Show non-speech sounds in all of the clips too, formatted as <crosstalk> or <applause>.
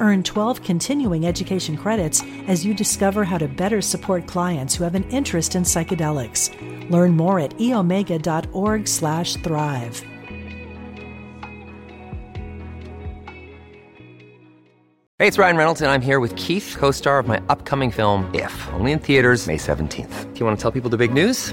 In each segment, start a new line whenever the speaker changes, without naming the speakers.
Earn 12 continuing education credits as you discover how to better support clients who have an interest in psychedelics. Learn more at eomega.org/thrive.
Hey, it's Ryan Reynolds, and I'm here with Keith, co star of my upcoming film, If, only in theaters, May 17th. Do you want to tell people the big news?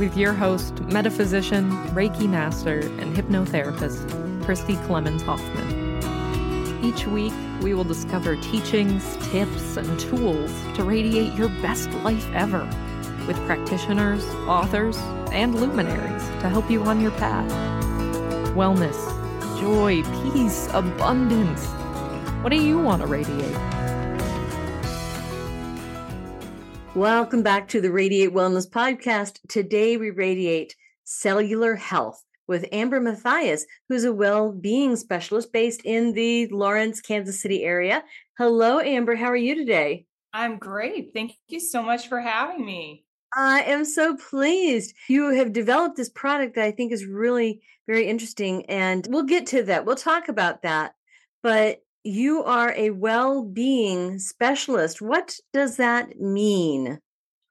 with your host, metaphysician, Reiki master, and hypnotherapist, Christi Clemons Hoffman. Each week, we will discover teachings, tips, and tools to radiate your best life ever with practitioners, authors, and luminaries to help you on your path. Wellness, joy, peace, abundance. What do you want to radiate?
Welcome back to the Radiate Wellness Podcast. Today we radiate cellular health with Amber Matthias, who's a well being specialist based in the Lawrence, Kansas City area. Hello, Amber. How are you today?
I'm great. Thank you so much for having me.
I am so pleased. You have developed this product that I think is really very interesting, and we'll get to that. We'll talk about that. But you are a well being specialist. What does that mean?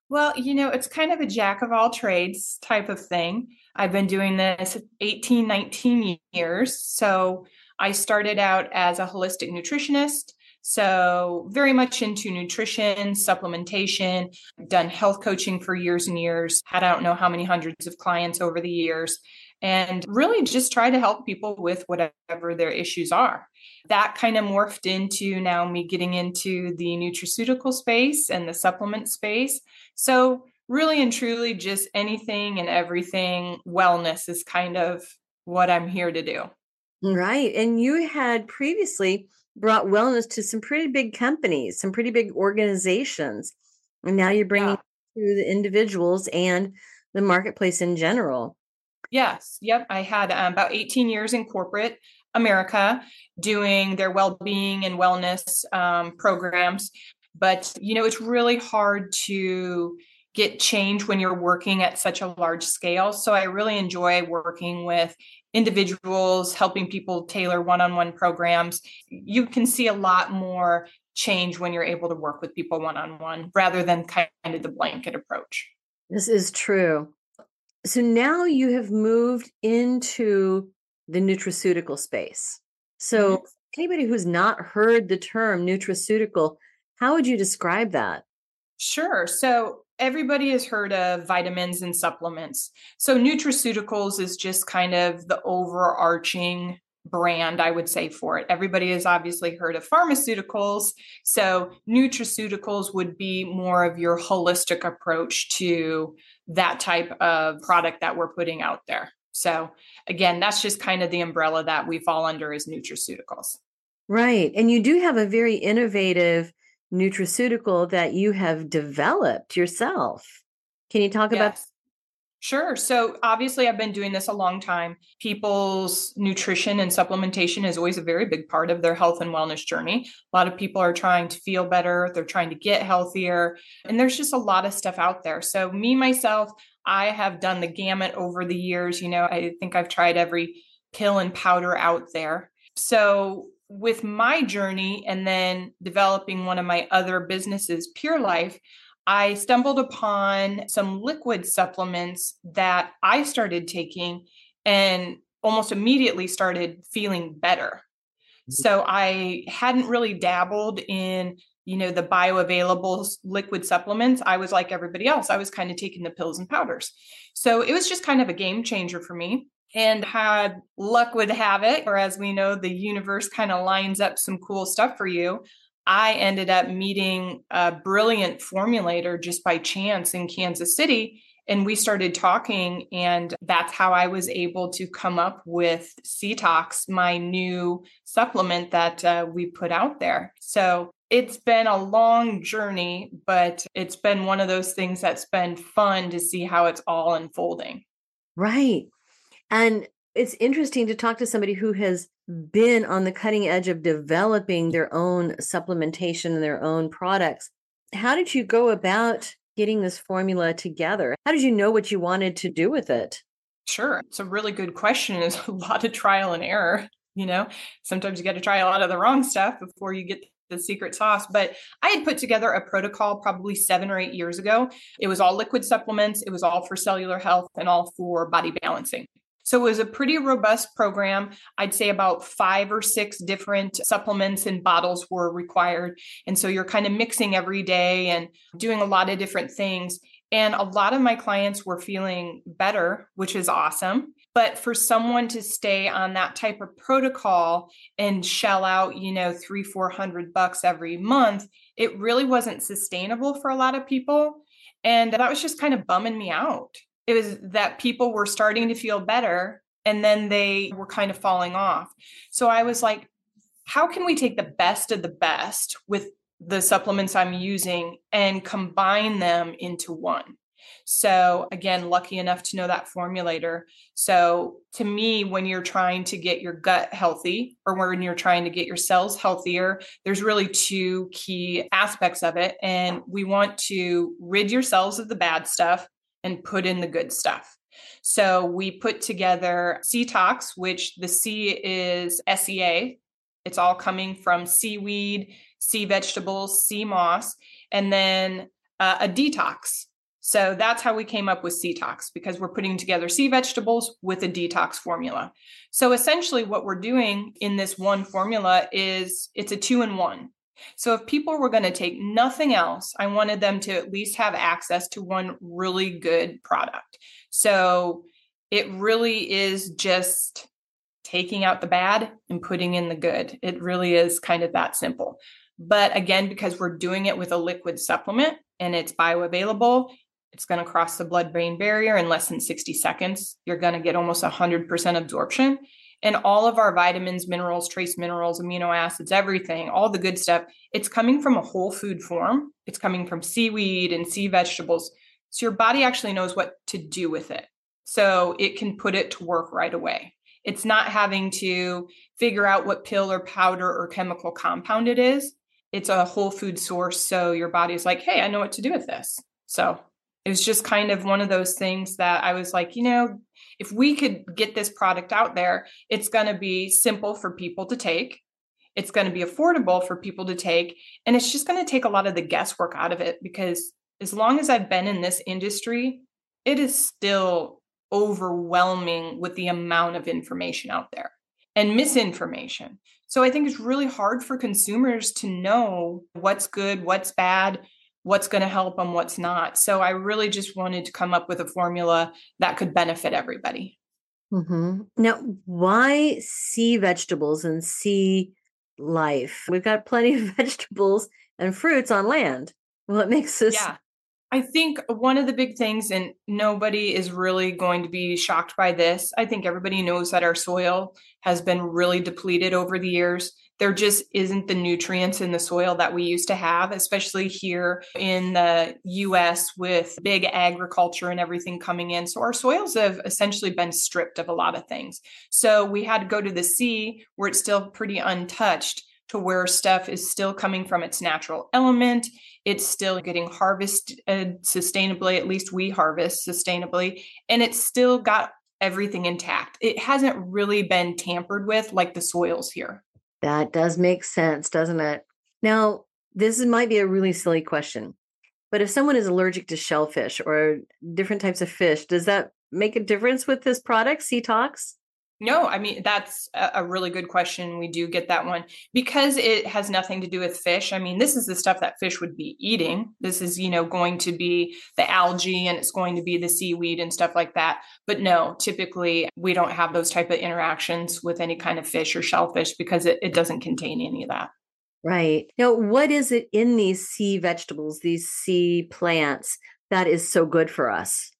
Well, you know, it's kind of a jack of all trades type of thing. I've been doing this 18, 19 years. So I started out as a holistic nutritionist. So, very much into nutrition, supplementation, done health coaching for years and years, had I don't know how many hundreds of clients over the years and really just try to help people with whatever their issues are. That kind of morphed into now me getting into the nutraceutical space and the supplement space. So, really and truly, just anything and everything wellness is kind of what I'm here to do.
Right. And you had previously brought wellness to some pretty big companies, some pretty big organizations. And now you're bringing yeah. to the individuals and the marketplace in general.
Yes. Yep. I had um, about 18 years in corporate America doing their well being and wellness um, programs. But, you know, it's really hard to get change when you're working at such a large scale. So I really enjoy working with individuals, helping people tailor one on one programs. You can see a lot more change when you're able to work with people one on one rather than kind of the blanket approach.
This is true. So now you have moved into the nutraceutical space. So, mm-hmm. anybody who's not heard the term nutraceutical, how would you describe that?
Sure. So, everybody has heard of vitamins and supplements. So, nutraceuticals is just kind of the overarching brand, I would say, for it. Everybody has obviously heard of pharmaceuticals. So, nutraceuticals would be more of your holistic approach to that type of product that we're putting out there. So again, that's just kind of the umbrella that we fall under as nutraceuticals.
Right. And you do have a very innovative nutraceutical that you have developed yourself. Can you talk yes. about
Sure. So obviously, I've been doing this a long time. People's nutrition and supplementation is always a very big part of their health and wellness journey. A lot of people are trying to feel better, they're trying to get healthier, and there's just a lot of stuff out there. So, me, myself, I have done the gamut over the years. You know, I think I've tried every pill and powder out there. So, with my journey and then developing one of my other businesses, Pure Life, I stumbled upon some liquid supplements that I started taking and almost immediately started feeling better. Mm-hmm. So I hadn't really dabbled in you know, the bioavailable liquid supplements, I was like everybody else. I was kind of taking the pills and powders. So it was just kind of a game changer for me. And had luck would have it, or as we know, the universe kind of lines up some cool stuff for you. I ended up meeting a brilliant formulator just by chance in Kansas City. And we started talking, and that's how I was able to come up with SeaTox, my new supplement that uh, we put out there. So it's been a long journey, but it's been one of those things that's been fun to see how it's all unfolding.
Right. And it's interesting to talk to somebody who has been on the cutting edge of developing their own supplementation and their own products. How did you go about getting this formula together? How did you know what you wanted to do with it?
Sure. It's a really good question. It's <laughs> a lot of trial and error. You know, sometimes you got to try a lot of the wrong stuff before you get the secret sauce. But I had put together a protocol probably seven or eight years ago. It was all liquid supplements, it was all for cellular health and all for body balancing. So it was a pretty robust program. I'd say about five or six different supplements and bottles were required. And so you're kind of mixing every day and doing a lot of different things. And a lot of my clients were feeling better, which is awesome. But for someone to stay on that type of protocol and shell out, you know, three, four hundred bucks every month, it really wasn't sustainable for a lot of people. And that was just kind of bumming me out it was that people were starting to feel better and then they were kind of falling off. So I was like, how can we take the best of the best with the supplements I'm using and combine them into one? So, again, lucky enough to know that formulator. So, to me, when you're trying to get your gut healthy or when you're trying to get your cells healthier, there's really two key aspects of it. And we want to rid yourselves of the bad stuff and put in the good stuff. So we put together SeaTox, which the C is SEA. It's all coming from seaweed, sea vegetables, sea moss, and then uh, a detox. So that's how we came up with SeaTox because we're putting together sea vegetables with a detox formula. So essentially, what we're doing in this one formula is it's a two in one. So if people were going to take nothing else, I wanted them to at least have access to one really good product. So it really is just taking out the bad and putting in the good. It really is kind of that simple. But again, because we're doing it with a liquid supplement and it's bioavailable, it's going to cross the blood brain barrier in less than 60 seconds. You're going to get almost 100% absorption and all of our vitamins, minerals, trace minerals, amino acids, everything, all the good stuff, it's coming from a whole food form. It's coming from seaweed and sea vegetables. So your body actually knows what to do with it. So it can put it to work right away. It's not having to figure out what pill or powder or chemical compound it is. It's a whole food source. So your body's like, hey, I know what to do with this. So it was just kind of one of those things that I was like, you know, if we could get this product out there, it's going to be simple for people to take. It's going to be affordable for people to take. And it's just going to take a lot of the guesswork out of it because as long as I've been in this industry, it is still overwhelming with the amount of information out there and misinformation. So I think it's really hard for consumers to know what's good, what's bad, what's going to help and what's not. So I really just wanted to come up with a formula that could benefit everybody.
Mm-hmm. Now, why sea vegetables and sea life? We've got plenty <laughs> of vegetables and fruits on land. What makes this?
Yeah. I think one of the big things, and nobody is really going to be shocked by this. I think everybody knows that our soil has been really depleted over the years there just isn't the nutrients in the soil that we used to have, especially here in the US with big agriculture and everything coming in. So our soils have essentially been stripped of a lot of things. So we had to go to the sea where it's still pretty untouched to where stuff is still coming from its natural element. It's still getting harvested uh, sustainably, at least we harvest sustainably, and it's still got everything intact. It hasn't really been tampered with like the soils here.
That does make sense, doesn't it? Now, this might be a really silly question, but if someone is allergic to shellfish or different types of fish, does that make a difference with this product, SeaTox?
No, I mean, that's a really good question. We do get that one because it has nothing to do with fish. I mean, this is the stuff that fish would be eating. This is, you know, going to be the algae and it's going to be the seaweed and stuff like that. But no, typically we don't have those type of interactions with any kind of fish or shellfish because it, it doesn't contain any of that.
Right. Now, what is it in these sea vegetables, these sea plants that is so good for us?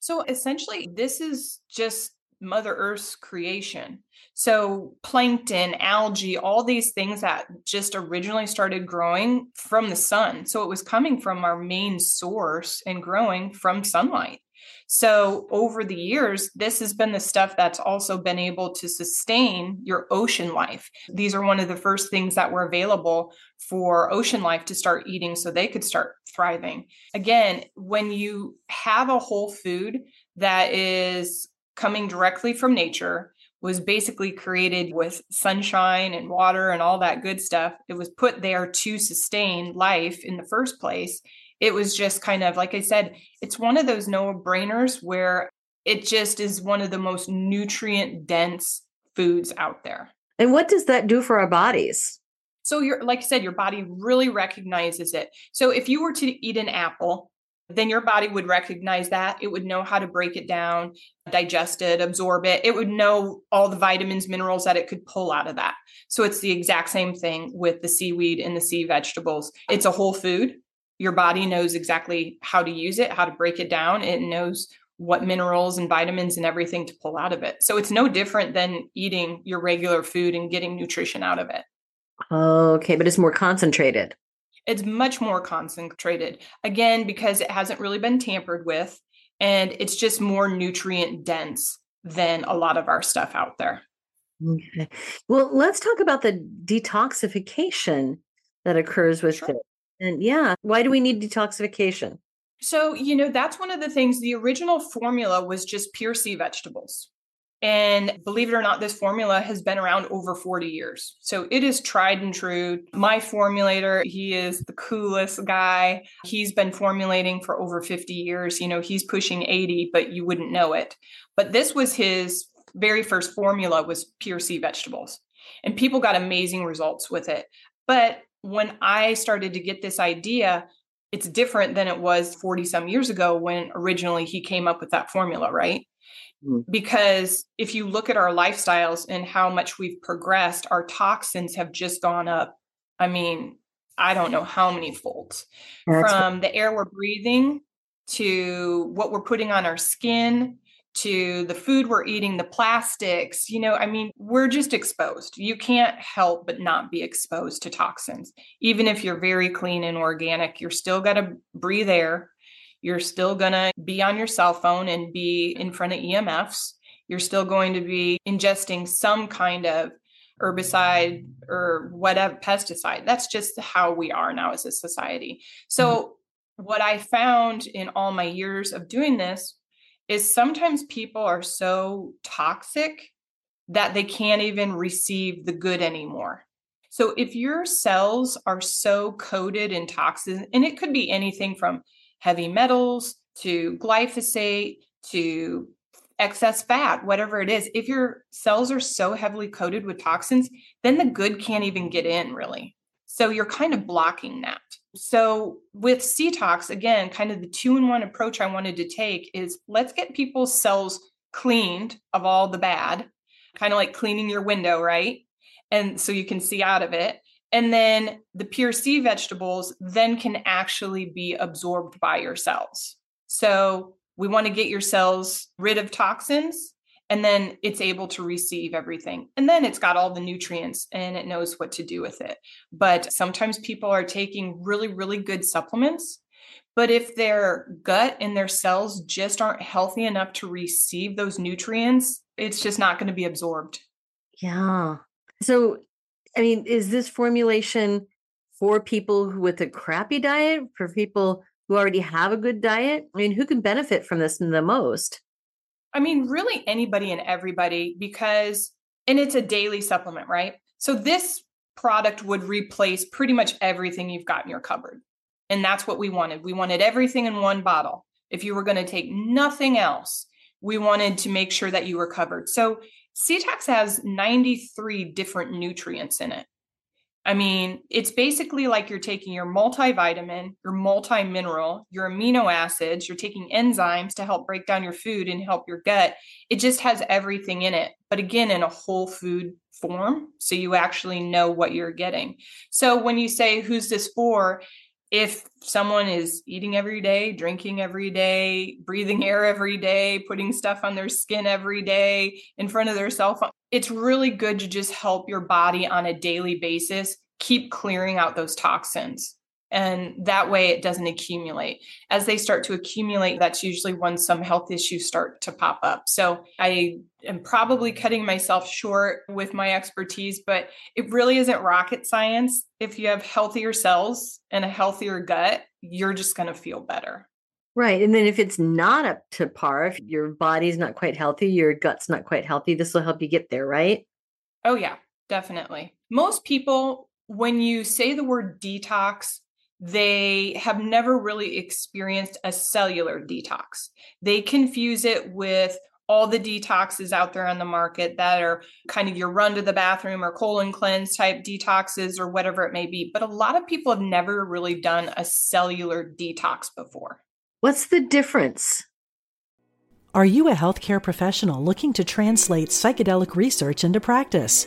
So essentially, this is just Mother Earth's creation. So, plankton, algae, all these things that just originally started growing from the sun. So, it was coming from our main source and growing from sunlight. So, over the years, this has been the stuff that's also been able to sustain your ocean life. These are one of the first things that were available for ocean life to start eating so they could start thriving. Again, when you have a whole food that is coming directly from nature was basically created with sunshine and water and all that good stuff. It was put there to sustain life in the first place. It was just kind of, like I said, it's one of those no brainers where it just is one of the most nutrient dense foods out there.
And what does that do for our bodies?
So, you're, like I said, your body really recognizes it. So, if you were to eat an apple, then your body would recognize that. It would know how to break it down, digest it, absorb it. It would know all the vitamins, minerals that it could pull out of that. So it's the exact same thing with the seaweed and the sea vegetables. It's a whole food. Your body knows exactly how to use it, how to break it down. It knows what minerals and vitamins and everything to pull out of it. So it's no different than eating your regular food and getting nutrition out of it.
Okay, but it's more concentrated.
It's much more concentrated, again, because it hasn't really been tampered with and it's just more nutrient dense than a lot of our stuff out there.
Okay. Well, let's talk about the detoxification that occurs with sure. it. And yeah, why do we need detoxification?
So, you know, that's one of the things. The original formula was just pure sea vegetables. And believe it or not, this formula has been around over 40 years. So it is tried and true. My formulator, he is the coolest guy. He's been formulating for over 50 years. You know, he's pushing 80, but you wouldn't know it. But this was his very first formula was pure sea vegetables. And people got amazing results with it. But when I started to get this idea, it's different than it was 40 some years ago when originally he came up with that formula, right? Mm. Because if you look at our lifestyles and how much we've progressed, our toxins have just gone up. I mean, I don't know how many folds That's from the air we're breathing to what we're putting on our skin to the food we're eating, the plastics, you know, I mean, we're just exposed. You can't help but not be exposed to toxins. Even if you're very clean and organic, you're still got to breathe air. You're still going to be on your cell phone and be in front of EMFs. You're still going to be ingesting some kind of herbicide or whatever pesticide. That's just how we are now as a society. So, mm-hmm. what I found in all my years of doing this is sometimes people are so toxic that they can't even receive the good anymore. So, if your cells are so coated in toxins, and it could be anything from heavy metals to glyphosate to excess fat, whatever it is, if your cells are so heavily coated with toxins, then the good can't even get in really. So you're kind of blocking that. So with SeaTox, again, kind of the two in one approach I wanted to take is let's get people's cells cleaned of all the bad, kind of like cleaning your window, right? And so you can see out of it. And then the pure sea vegetables then can actually be absorbed by your cells. So we want to get your cells rid of toxins and then it's able to receive everything. And then it's got all the nutrients and it knows what to do with it. But sometimes people are taking really, really good supplements. But if their gut and their cells just aren't healthy enough to receive those nutrients, it's just not going to be absorbed.
Yeah. So I mean, is this formulation for people with a crappy diet, for people who already have a good diet? I mean, who can benefit from this the most?
I mean, really anybody and everybody, because, and it's a daily supplement, right? So this product would replace pretty much everything you've got in your cupboard. And that's what we wanted. We wanted everything in one bottle. If you were going to take nothing else, we wanted to make sure that you were covered. So SeaTox has 93 different nutrients in it. I mean, it's basically like you're taking your multivitamin, your multi mineral, your amino acids, you're taking enzymes to help break down your food and help your gut. It just has everything in it, but again, in a whole food form. So you actually know what you're getting. So when you say, who's this for? If someone is eating every day, drinking every day, breathing <laughs> air every day, putting stuff on their skin every day in front of their cell phone, it's really good to just help your body on a daily basis keep clearing out those toxins and that way it doesn't accumulate as they start to accumulate that's usually when some health issues start to pop up so i am probably cutting myself short with my expertise but it really isn't rocket science if you have healthier cells and a healthier gut you're just going to feel better
Right. And then if it's not up to par, if your body's not quite healthy, your gut's not quite healthy, this will help you get there, right?
Oh, yeah, definitely. Most people, when you say the word detox, they have never really experienced a cellular detox. They confuse it with all the detoxes out there on the market that are kind of your run to the bathroom or colon cleanse type detoxes or whatever it may be. But a lot of people have never really done a cellular detox before.
What's the difference?
Are you a healthcare professional looking to translate psychedelic research into practice?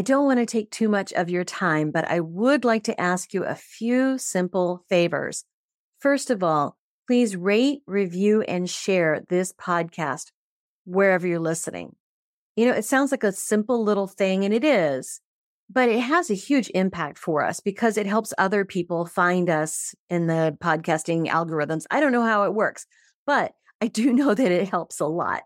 I don't want to take too much of your time, but I would like to ask you a few simple favors. First of all, please rate, review, and share this podcast wherever you're listening. You know, it sounds like a simple little thing, and it is, but it has a huge impact for us because it helps other people find us in the podcasting algorithms. I don't know how it works, but I do <laughs> know that it helps a lot.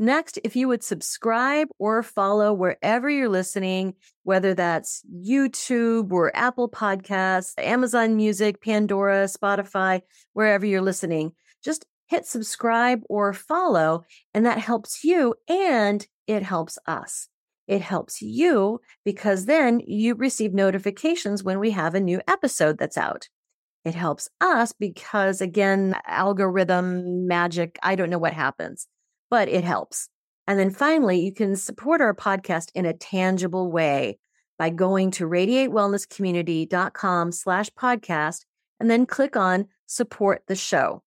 Next, if you would subscribe or follow wherever you're listening, whether that's YouTube or Apple Podcasts, Amazon Music, Pandora, Spotify, wherever you're listening, just hit subscribe or follow, and that helps you and it helps us. It helps you because then you receive notifications when we have a new episode that's out. It helps us because, again, algorithm magic, I don't know what happens but it helps. And then finally, you can support our podcast in a tangible way by going to radiatewellnesscommunity.com slash podcast and then click on support the show.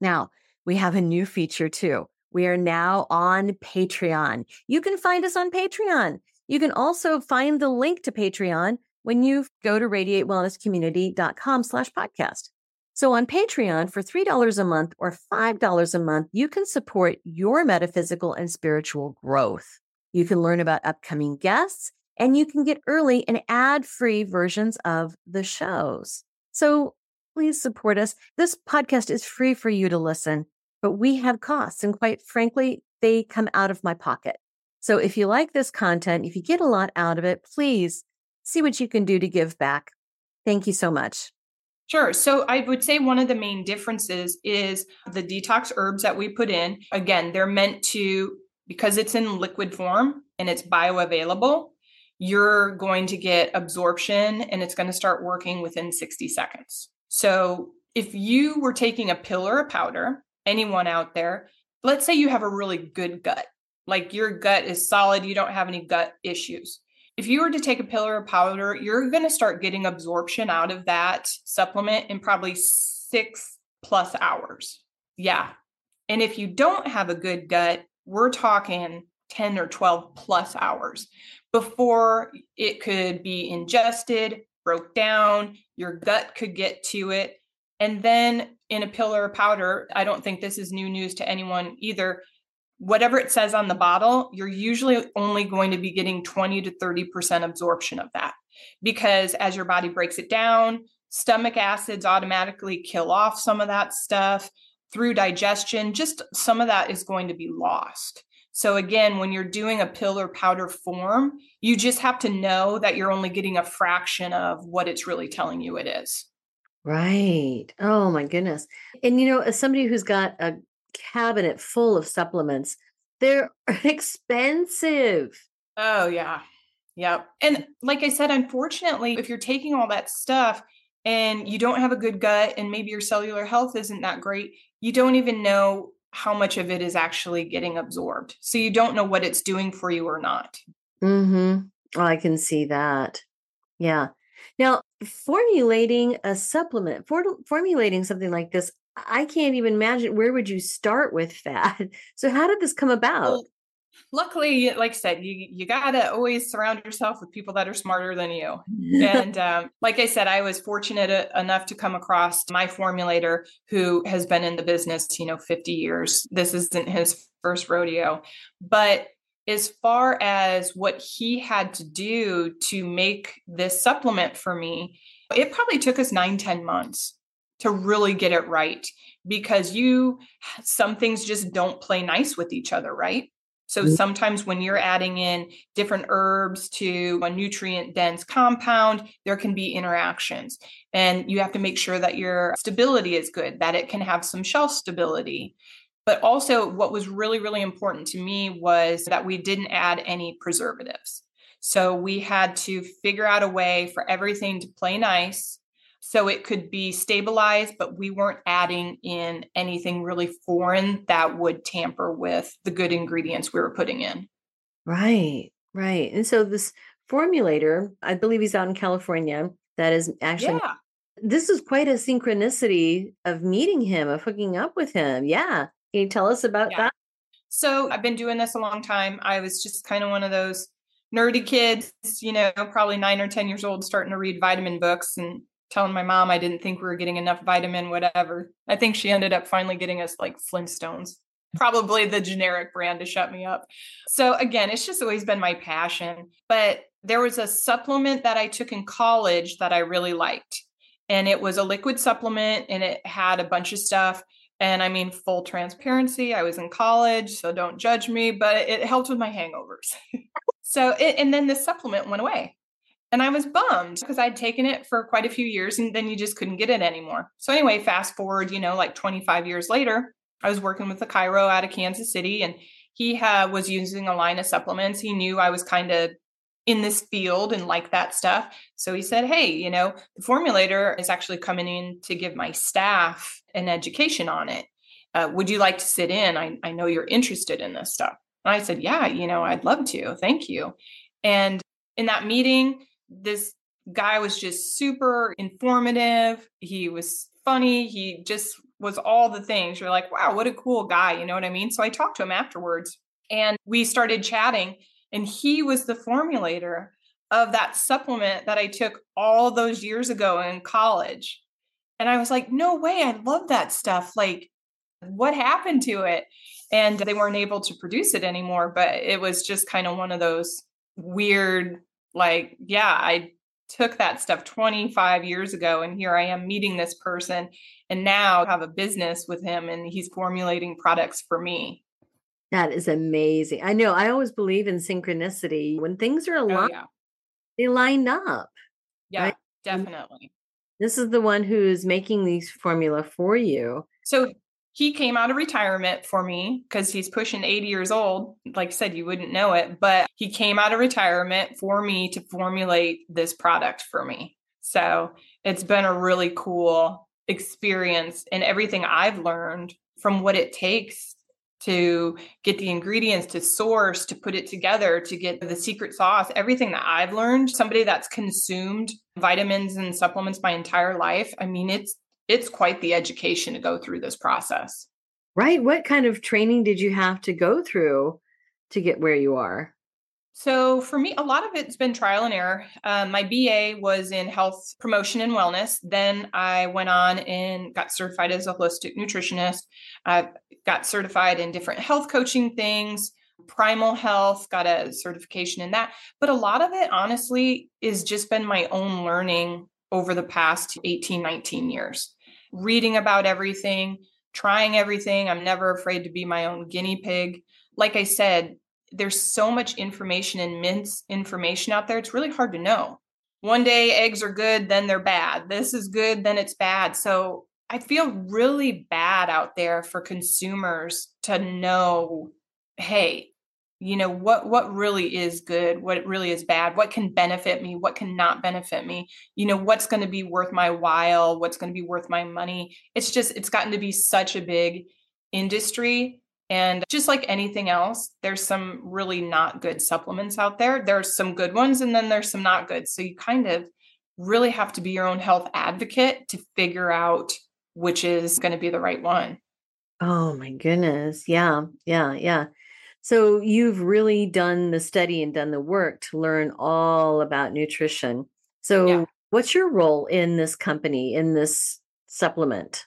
Now, we have a new feature too. We are now on Patreon. You can find us on Patreon. You can also find the link to Patreon when you go to radiatewellnesscommunity.com slash podcast. So on Patreon for $3 a month or $5 a month, you can support your metaphysical and spiritual growth. You can learn about upcoming guests and you can get early and ad free versions of the shows. So please support us. This podcast is free for you to listen, but we have costs. And quite frankly, they come out of my pocket. So if you like this content, if you get a lot out of it, please see what you can do to give back. Thank you so much.
Sure. So I would say one of the main differences is the detox herbs that we put in. Again, they're meant to, because it's in liquid form, and it's bioavailable, you're going to get absorption and it's going to start working within 60 seconds. So if you were taking a pill or a powder, anyone out there, let's say you have a really good gut, like your gut is solid, you don't have any gut issues. If you were to take a pill or a powder, you're going to start getting absorption out of that supplement in probably six plus hours. Yeah. And if you don't have a good gut, we're talking 10 or 12 plus hours before it could be ingested, broke down, your gut could get to it. And then in a pill or a powder, I don't think this is new news to anyone either. Whatever it says on the bottle, you're usually only going to be getting 20 to 30% absorption of that because as your body breaks it down, stomach acids automatically kill off some of that stuff through digestion. Just some of that is going to be lost. So, again, when you're doing a pill or powder form, you just have to know that you're only getting a fraction of what it's really telling you it is.
Right. Oh, my goodness. And, you know, as somebody who's got a cabinet full of supplements, they're <laughs> expensive.
Oh, yeah. Yep. And like I said, unfortunately, if you're taking all that stuff and you don't have a good gut and maybe your cellular health isn't that great, you don't even know how much of it is actually getting absorbed. So you don't know what it's doing for you or not.
Mm-hmm. Oh, I can see that. Yeah. Now, formulating a supplement, for, formulating something like this, I can't even imagine where would you start with that. <laughs> So how did this come about? Well,
luckily, like I said, you you gotta always surround yourself with people that are smarter than you. <laughs> and um, like I said, I was fortunate enough to come across my formulator who has been in the business, you know, 50 years. This isn't his first rodeo, but as far as what he had to do to make this supplement for me, it probably took us nine, 10 months to really get it right because you some things just don't play nice with each other, right? So mm-hmm. sometimes when you're adding in different herbs to a nutrient dense compound, there can be interactions. And you have to make sure that your stability is good, that it can have some shelf stability. But also, what was really, really important to me was that we didn't add any preservatives. So we had to figure out a way for everything to play nice so it could be stabilized, but we weren't adding in anything really foreign that would tamper with the good ingredients we were putting in.
Right, right. And so this formulator, I believe he's out in California, that is actually. Yeah. This is quite a synchronicity of meeting him, of hooking up with him. Yeah. Can you tell us about yeah. that?
So I've been doing this a long time. I was just kind of one of those nerdy kids, you know, probably nine or 10 years old, starting to read vitamin books and telling my mom I didn't think we were getting enough vitamin, whatever. I think she ended up finally getting us like Flintstones, probably the generic brand to shut me up. So again, it's just always been my passion. But there was a supplement that I took in college that I really liked. And it was a liquid supplement and it had a bunch of stuff. And I mean, full transparency, I was in college, so don't judge me, but it helped with my hangovers. <laughs> so, it, and then the supplement went away. And I was bummed because I'd taken it for quite a few years and then you just couldn't get it anymore. So, anyway, fast forward, you know, like 25 years later, I was working with a chiro out of Kansas City and he uh, was using a line of supplements. He knew I was kind of in this field and like that stuff. So he said, Hey, you know, the formulator is actually coming in to give my staff an education on it. Uh, would you like to sit in? I, I know you're interested in this stuff. And I said, Yeah, you know, I'd love to. Thank you. And in that meeting, this guy was just super informative. He was funny. He just was all the things. You're like, wow, what a cool guy. You know what I mean? So I talked to him afterwards and we started chatting. And he was the formulator of that supplement that I took all those years ago in college. And I was like, no way, I love that stuff. Like, what happened to it? And they weren't able to produce it anymore. But it was just kind of one of those weird like yeah i took that stuff 25 years ago and here i am meeting this person and now have a business with him and he's formulating products for me.
That is amazing. I know i always believe in synchronicity. When things are oh, aligned oh, yeah. they line up
yeah right? definitely.
this is the one who's making these formula for you.
So he came out of retirement for me because he's pushing 80 years old. Like I said, you wouldn't know it, but he came out of retirement for me to formulate this product for me. So it's been a really cool experience and everything I've learned from what it takes to get the ingredients to source to put it together to get the secret sauce everything that i've learned somebody that's consumed vitamins and supplements my entire life i mean it's it's quite the education to go through this process.
Right. What kind of training did you have to go through to get where you are?
So, for me, a lot of it's been trial and error. Um, my BA was in health promotion and wellness. Then I went on and got certified as a holistic nutritionist. I got certified in different health coaching things, primal health, got a certification in that. But a lot of it, honestly, is just been my own learning over the past 18, 19 years reading about everything, trying everything. I'm never afraid to be my own guinea pig. Like I said, there's so much information and mince misinformation out there. It's really hard to know. One day eggs are good, then they're bad. This is good, then it's bad. So I feel really bad out there for consumers to know hey, you know what what really is good what really is bad what can benefit me what can not benefit me you know what's going to be worth my while what's going to be worth my money. It's just it's gotten to be such a big industry and just like anything else there's some really not good supplements out there. There's some good ones and then there's some not good. So you kind of really have to be your own health advocate to figure out which is going to be the right one.
Oh my goodness. Yeah yeah yeah so you've really done the study and done the work to learn all about nutrition. So yeah. what's your role in this company, in this supplement?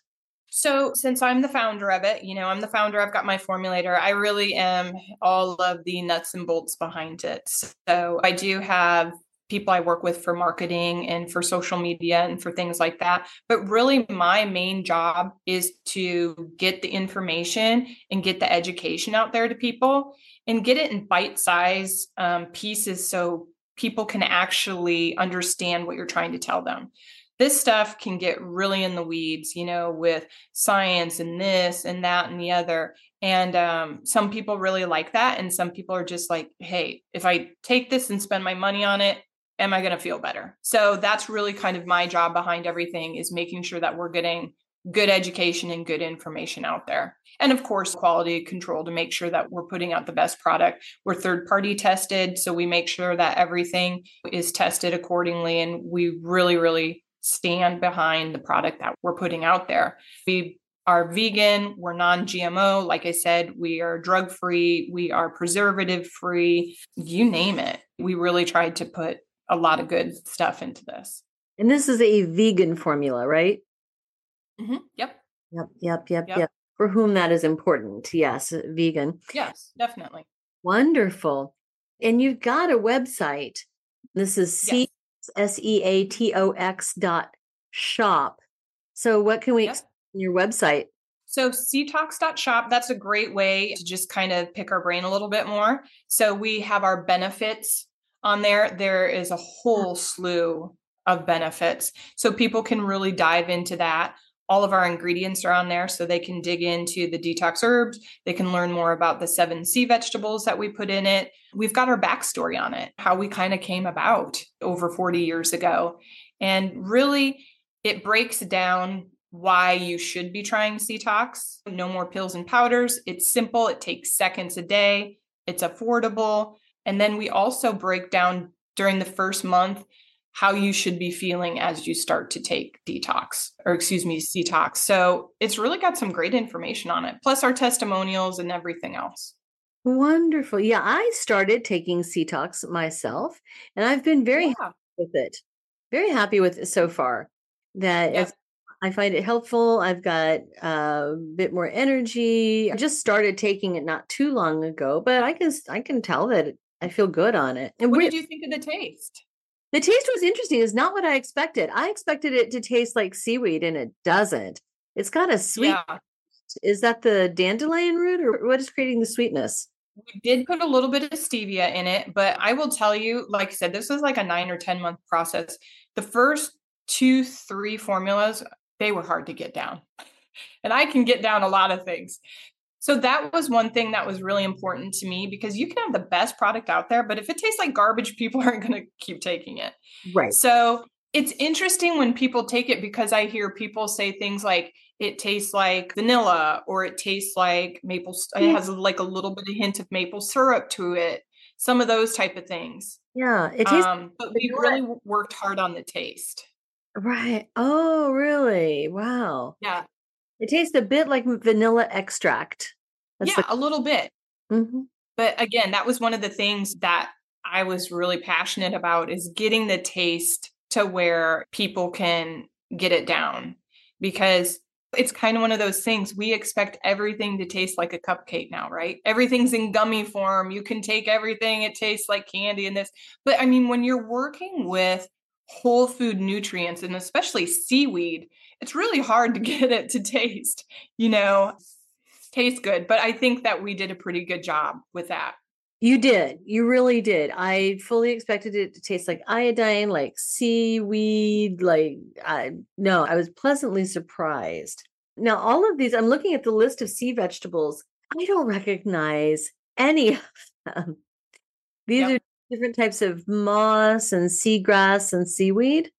So, since I'm the founder of it, you know, I'm the founder, I've got my formulator, I really am all of the nuts and bolts behind it. So, I do have people I work with for marketing and for social media and for things like that. But really, my main job is to get the information and get the education out there to people and get it in bite size um, pieces so people can actually understand what you're trying to tell them. This stuff can get really in the weeds, you know, with science and this and that and the other. And um, some people really like that. And some people are just like, hey, if I take this and spend my money on it, am I going to feel better? So that's really kind of my job behind everything is making sure that we're getting good education and good information out there. And of course, quality control to make sure that we're putting out the best product. We're third party tested, so we make sure that everything is tested accordingly and we really really stand behind the product that we're putting out there. We are vegan, we're non GMO. Like I said, we are drug free, we are preservative free, you name it. We really tried to put a lot of good stuff into this.
And this is a vegan formula, right?
Mm-hmm. Yep.
Yep. Yep. Yep. Yep. For whom that is important. Yes. Vegan.
Yes, definitely.
Wonderful. And you've got a website. This is C S E A T O X dot shop. So what can we yep. expect on your website?
So seatox.shop, that's a great way to just kind of pick our brain a little bit more. So we have our benefits on there, there is a whole slew of benefits. So people can really dive into that. All of our ingredients are on there so they can dig into the detox herbs. They can learn more about the seven sea vegetables that we put in it. We've got our backstory on it, how we kind of came about over 40 years ago. And really, it breaks down why you should be trying SeaTox. No more pills and powders. It's simple, it takes seconds a day, it's affordable. And then we also break down during the first month how you should be feeling as you start to take detox or excuse me, detox. So it's really got some great information on it, plus our testimonials and everything else.
Wonderful. Yeah, I started taking SeaTox myself and I've been very yeah. happy with it. Very happy with it so far. That yeah. I find it helpful. I've got a bit more energy. I just started taking it not too long ago, but I can I can tell that I feel good on it.
And what did you think of the taste?
The taste was interesting. It's not what I expected. I expected it to taste like seaweed, and it doesn't. It's got a sweet. Yeah. Is that the dandelion root, or what is creating the sweetness?
We did put a little bit of stevia in it, but I will tell you, like I said, this was like a nine or 10 month process. The first two, three formulas, they were hard to get down. <laughs> and I can get down a lot of things. So that was one thing that was really important to me because you can have the best product out there, but if it tastes like garbage, <laughs> people aren't going to keep taking it.
Right.
So it's interesting when people take it because I hear people say things like it tastes like vanilla or it tastes like maple it has like a little bit of hint of maple syrup to it. Some of those type of things.
Yeah, it tastes
Um, but we really worked hard on the taste.
right. Oh, really? Wow.
Yeah.
It tastes a bit like vanilla extract. That's
yeah, a little bit.
the Mhm.
But again, that was one of the things that I was really passionate about is getting the taste to where people can get it down because it's kind of one of those things we expect everything to taste like a cupcake now, right? Everything's in gummy form. You can take everything, it tastes like candy and this. But I mean, when you're working with whole food nutrients and especially seaweed, it's really hard to <laughs> get it to taste, you know, taste good. But I think that we did a pretty good job with that.
You did. You really did. I fully expected it to taste like iodine, like seaweed, like I no, I was pleasantly surprised. Now, all of these, I'm looking at the list of sea vegetables. I don't recognize any of them. These
Yep.
are different types of moss and seagrass and seaweed.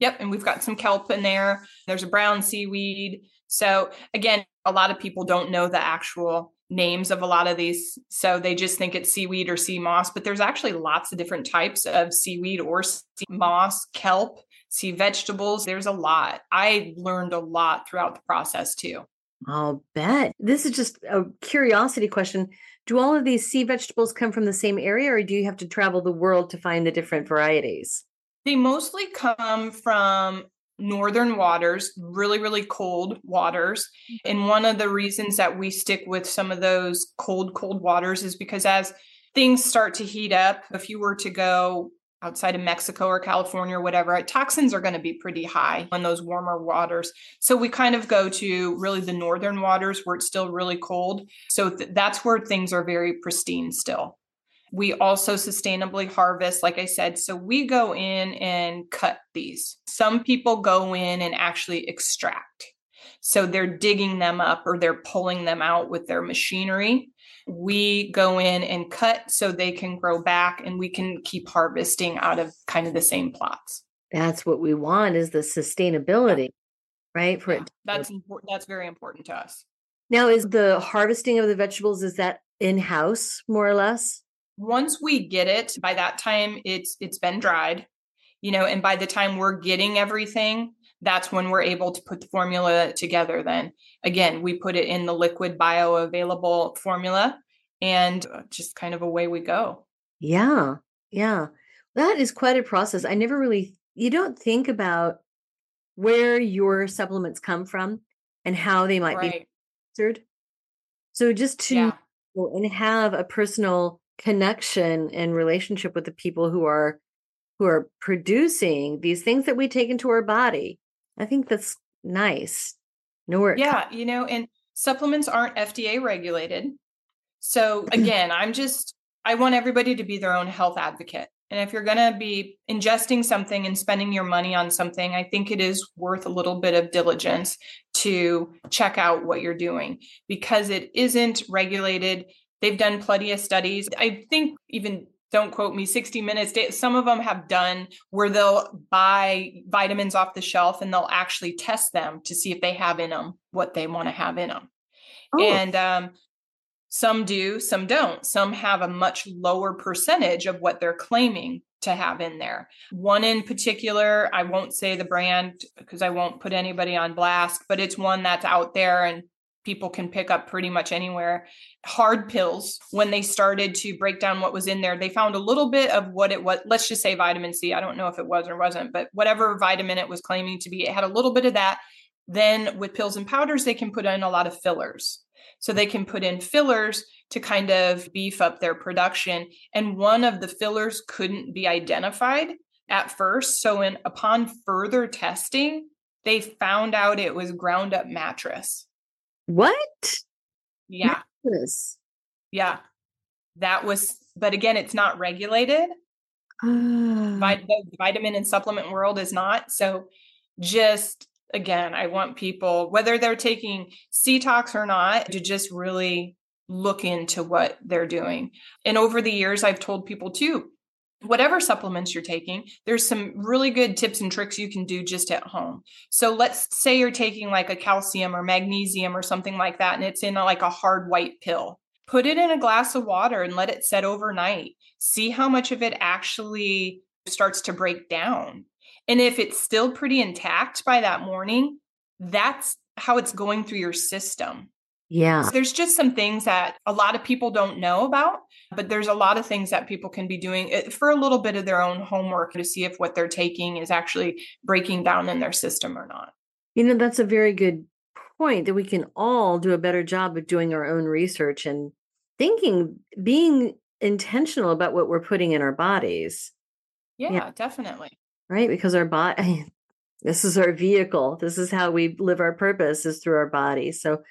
Yep. And we've got some kelp in there. There's a brown seaweed. So, again, a lot of people don't know the actual names of a lot of these. So they just think it's seaweed or sea moss, but there's actually lots of different types of seaweed or sea moss, kelp, sea vegetables. There's a lot. I learned a lot throughout the process too.
I'll bet. This is just a curiosity question. Do all of these sea vegetables come from the same area or do you have to travel the world to find the different varieties?
They mostly come from northern waters, really, really cold waters. Mm-hmm. And one of the reasons that we stick with some of those cold, cold waters is because as things start to heat up, if you were to go outside of Mexico or California or whatever, uh, toxins are going to be pretty high on those warmer waters. So we kind of go to really the northern waters where it's still really cold. So th- that's where things are very pristine still. We also sustainably harvest, like I said. So we go in and cut these. Some people go in and actually extract. So they're digging them up or they're pulling them out with their machinery. We go in and cut so they can grow back and we can keep harvesting out of kind of the same plots.
That's what we want is the sustainability, right? For
Yeah, that's important. That's very important to us.
now is the harvesting of the vegetables is that in-house more or less?
Once we get it by that time it's it's been dried you know and by the time we're getting everything that's when we're able to put the formula together then again we put it in the liquid bioavailable formula and uh, just kind of away we go
Yeah. Yeah. That is quite a process. I never really you don't think about where your supplements come from and how they might be
right
answered. So just to
yeah
and have a personal connection and relationship with the people who are who are producing these things that we take into our body. I think that's nice. Know where it
yeah you know and supplements aren't fda regulated so <clears throat> again i'm just i want everybody to be their own health advocate and if you're going to be ingesting something and spending your money on something i think it is worth a little bit of diligence to check out what you're doing because it isn't regulated they've done plenty of studies. I think even don't quote me 60 minutes some of them have done where they'll buy vitamins off the shelf and they'll actually test them to see if they have in them what they want to have in them
Oh.
and um, some do some don't. Some have a much lower percentage of what they're claiming to have in there. One in particular i won't say the brand because i won't put anybody on blast but it's one that's out there and people can pick up pretty much anywhere. Hard pills when they started to break down what was in there they found a little bit of what it was let's just say vitamin c i don't know if it was or wasn't but whatever vitamin it was claiming to be it had a little bit of that. Then with pills and powders they can put in a lot of fillers. So they can put in fillers to kind of beef up their production and one of the fillers couldn't be identified at first. So in upon further testing they found out it was ground up mattress
What?
yeah. Yeah. That was, but again, it's not regulated. Vit- ah. the vitamin and supplement world is not. So just again, I want people, whether they're taking SeaTox or not, to just really look into what they're doing. And over the years, I've told people too, whatever supplements you're taking, there's some really good tips and tricks you can do just at home. So let's say you're taking like a calcium or magnesium or something like that, and it's in a, like a hard white pill. Put it in a glass of water and let it set overnight. See how much of it actually starts to break down. And if it's still pretty intact by that morning, that's how it's going through your system.
Yeah.
So there's just some things that a lot of people don't know about, but there's a lot of things that people can be doing eh, for a little bit of their own homework to see if what they're taking is actually breaking down in their system or not.
You know, that's a very good point that we can all do a better job of doing our own research and thinking, being intentional about what we're putting in our bodies.
Yeah, yeah. definitely.
Right? Because our body, <laughs> this is our vehicle. This is how we live our purpose is through our body. So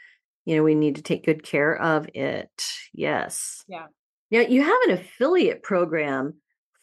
you know we need to take good care of it yes
yeah
now you have an affiliate program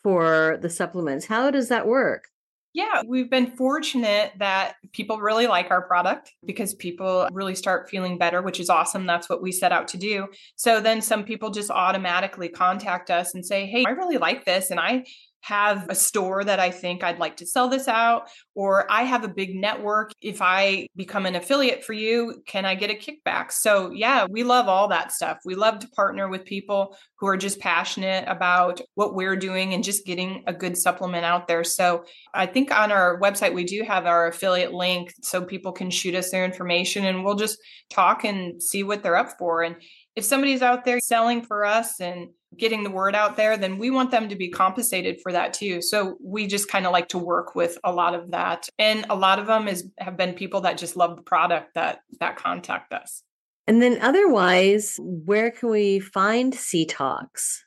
for the supplements how does that work
yeah, we've been fortunate that people really like our product because people really start feeling better, which is awesome. That's what we set out to do. So then some people just automatically contact us and say, Hey, I really like this. And I have a store that I think I'd like to sell this out, or I have a big network. If I become an affiliate for you, can I get a kickback? So, yeah, we love all that stuff. We love to partner with people who are just passionate about what we're doing and just getting a good supplement out there. So, I think on our website, we do have our affiliate link so people can shoot us their information and we'll just talk and see what they're up for. And if somebody's out there selling for us and getting the word out there, then we want them to be compensated for that too. So we just kind of like to work with a lot of that. And a lot of them is have been people that just love the product that that contact us.
And then otherwise, where can we find SeaTox?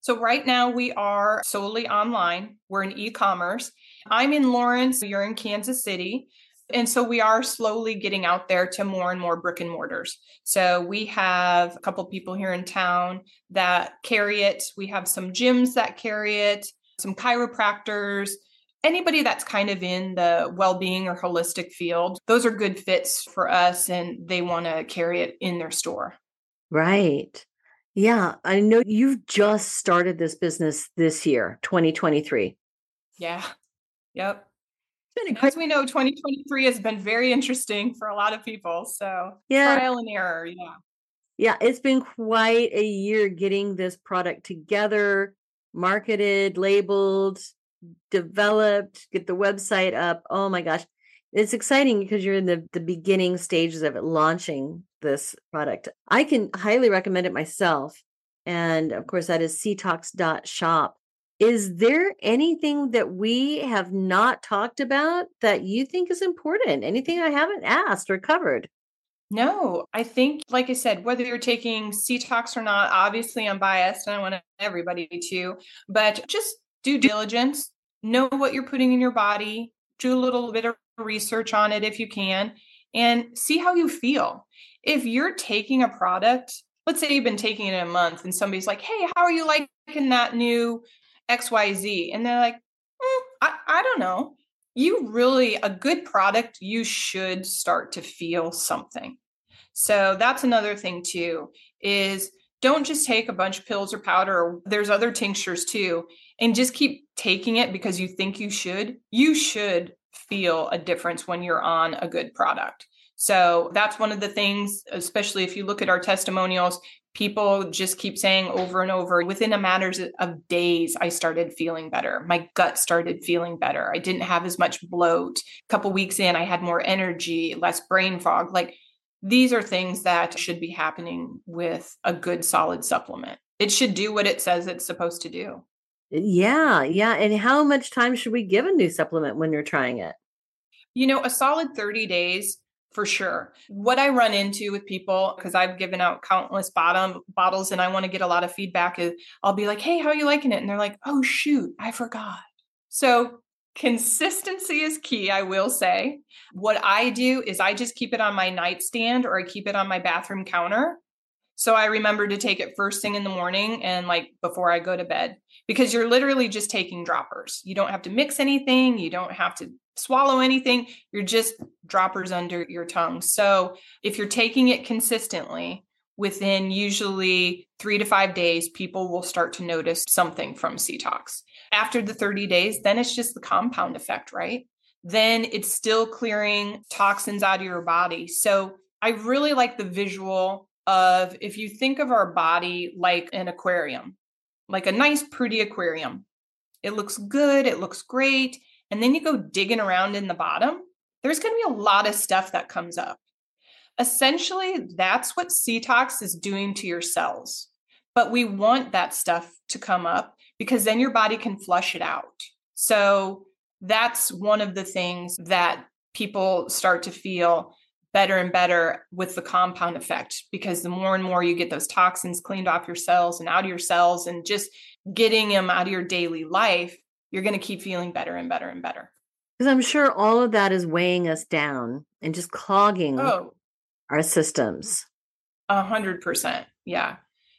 So right now we are solely online. We're in e-commerce. I'm in Lawrence, you're in Kansas City. And so we are slowly getting out there to more and more brick and mortars. So we have a couple people here in town that carry it. We have some gyms that carry it, some chiropractors, anybody that's kind of in the well-being or holistic field. Those are good fits for us and they want to carry it in their store.
Right. Yeah, I know you've just started this business this year, 2023.
Yeah. Yep as we know 2023 has been very interesting for a lot of people so yeah. trial and error yeah.
Yeah it's been quite a year getting this product together marketed labeled developed get the website up. Oh my gosh. It's exciting because you're in the, the beginning stages of it launching this product. I can highly recommend it myself and of course that is seatox.shop is there anything that we have not talked about that you think is important? Anything I haven't asked or covered?
No, I think, like I said, whether you're taking SeaTox or not, obviously I'm biased and I want everybody to, but just due diligence, know what you're putting in your body, do a little bit of research on it if you can, and see how you feel. If you're taking a product, let's say you've been taking it a month and somebody's like, hey, how are you liking that new XYZ. And they're like, mm, I, I don't know. You really, a good product, you should start to feel something. So that's another thing too, is don't just take a bunch of pills or powder, or there's other tinctures too, and just keep taking it because you think you should. You should feel a difference when you're on a good product. So that's one of the things, especially if you look at our testimonials, people just keep saying over and over within a matter of days i started feeling better. My gut started feeling better. I didn't have as much bloat. A couple weeks in i had more energy less brain fog. Like these are things that should be happening with a good solid supplement. It should do what it says it's supposed to do.
Yeah yeah and how much time should we give a new supplement when you're trying it?
You know a solid 30 days for sure. What I run into with people, because I've given out countless bottom bottles and I want to get a lot of feedback, is I'll be like, hey, how are you liking it? And they're like, oh, shoot, I forgot. So consistency is key, I will say. What I do is I just keep it on my nightstand or I keep it on my bathroom counter. So I remember to take it first thing in the morning and like before I go to bed because you're literally just taking droppers. You don't have to mix anything, you don't have to swallow anything, you're just droppers under your tongue. So if you're taking it consistently, within usually three to five days, people will start to notice something from SeaTox. After the 30 days, then it's just the compound effect, right? Then it's still clearing toxins out of your body. So I really like the visual of if you think of our body like an aquarium, like a nice, pretty aquarium. It looks good, it looks great. And then you go digging around in the bottom, there's going to be a lot of stuff that comes up. Essentially, that's what SeaTox is doing to your cells. But we want that stuff to come up because then your body can flush it out. So that's one of the things that people start to feel better and better with the compound effect because the more and more you get those toxins cleaned off your cells and out of your cells and just getting them out of your daily life, you're going to keep feeling better and better and better.
Because I'm sure all of that is weighing us down and just clogging oh, our systems.
A hundred percent. Yeah.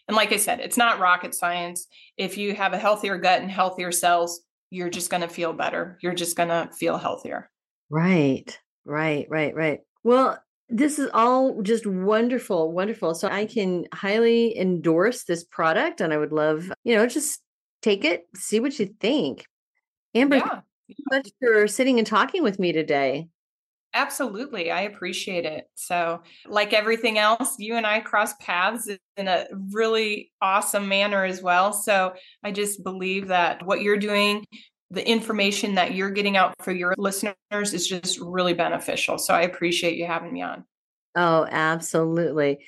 And like I said, it's not rocket science. If you have a healthier gut and healthier cells, you're just going to feel better. You're just going to feel healthier.
Right. Right. Right. Right. Well, this is all just wonderful, wonderful. So I can highly endorse this product and I would love, you know, just take it, see what you think. Amber, yeah. thank you so much for sitting and talking with me today.
Absolutely. I appreciate it. So, like everything else, you and I cross paths in a really awesome manner as well. So, I just believe that what you're doing, the information that you're getting out for your listeners is just really beneficial. So, I appreciate you having me on.
Oh, absolutely.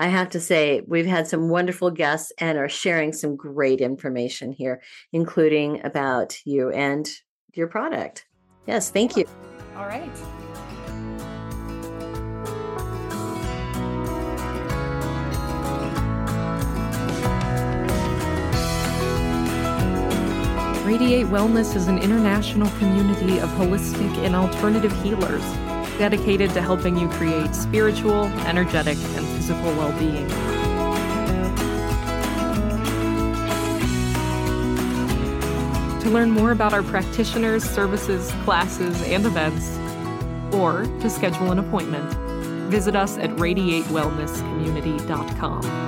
I have to say, we've had some wonderful guests and are sharing some great information here, including about you and your product. Yes, thank you.
All right.
Radiate Wellness is an international community of holistic and alternative healers dedicated to helping you create spiritual, energetic, and physical well being. To learn more about our practitioners, services, classes, and events, or to schedule an appointment, visit us at radiatewellnesscommunity.com.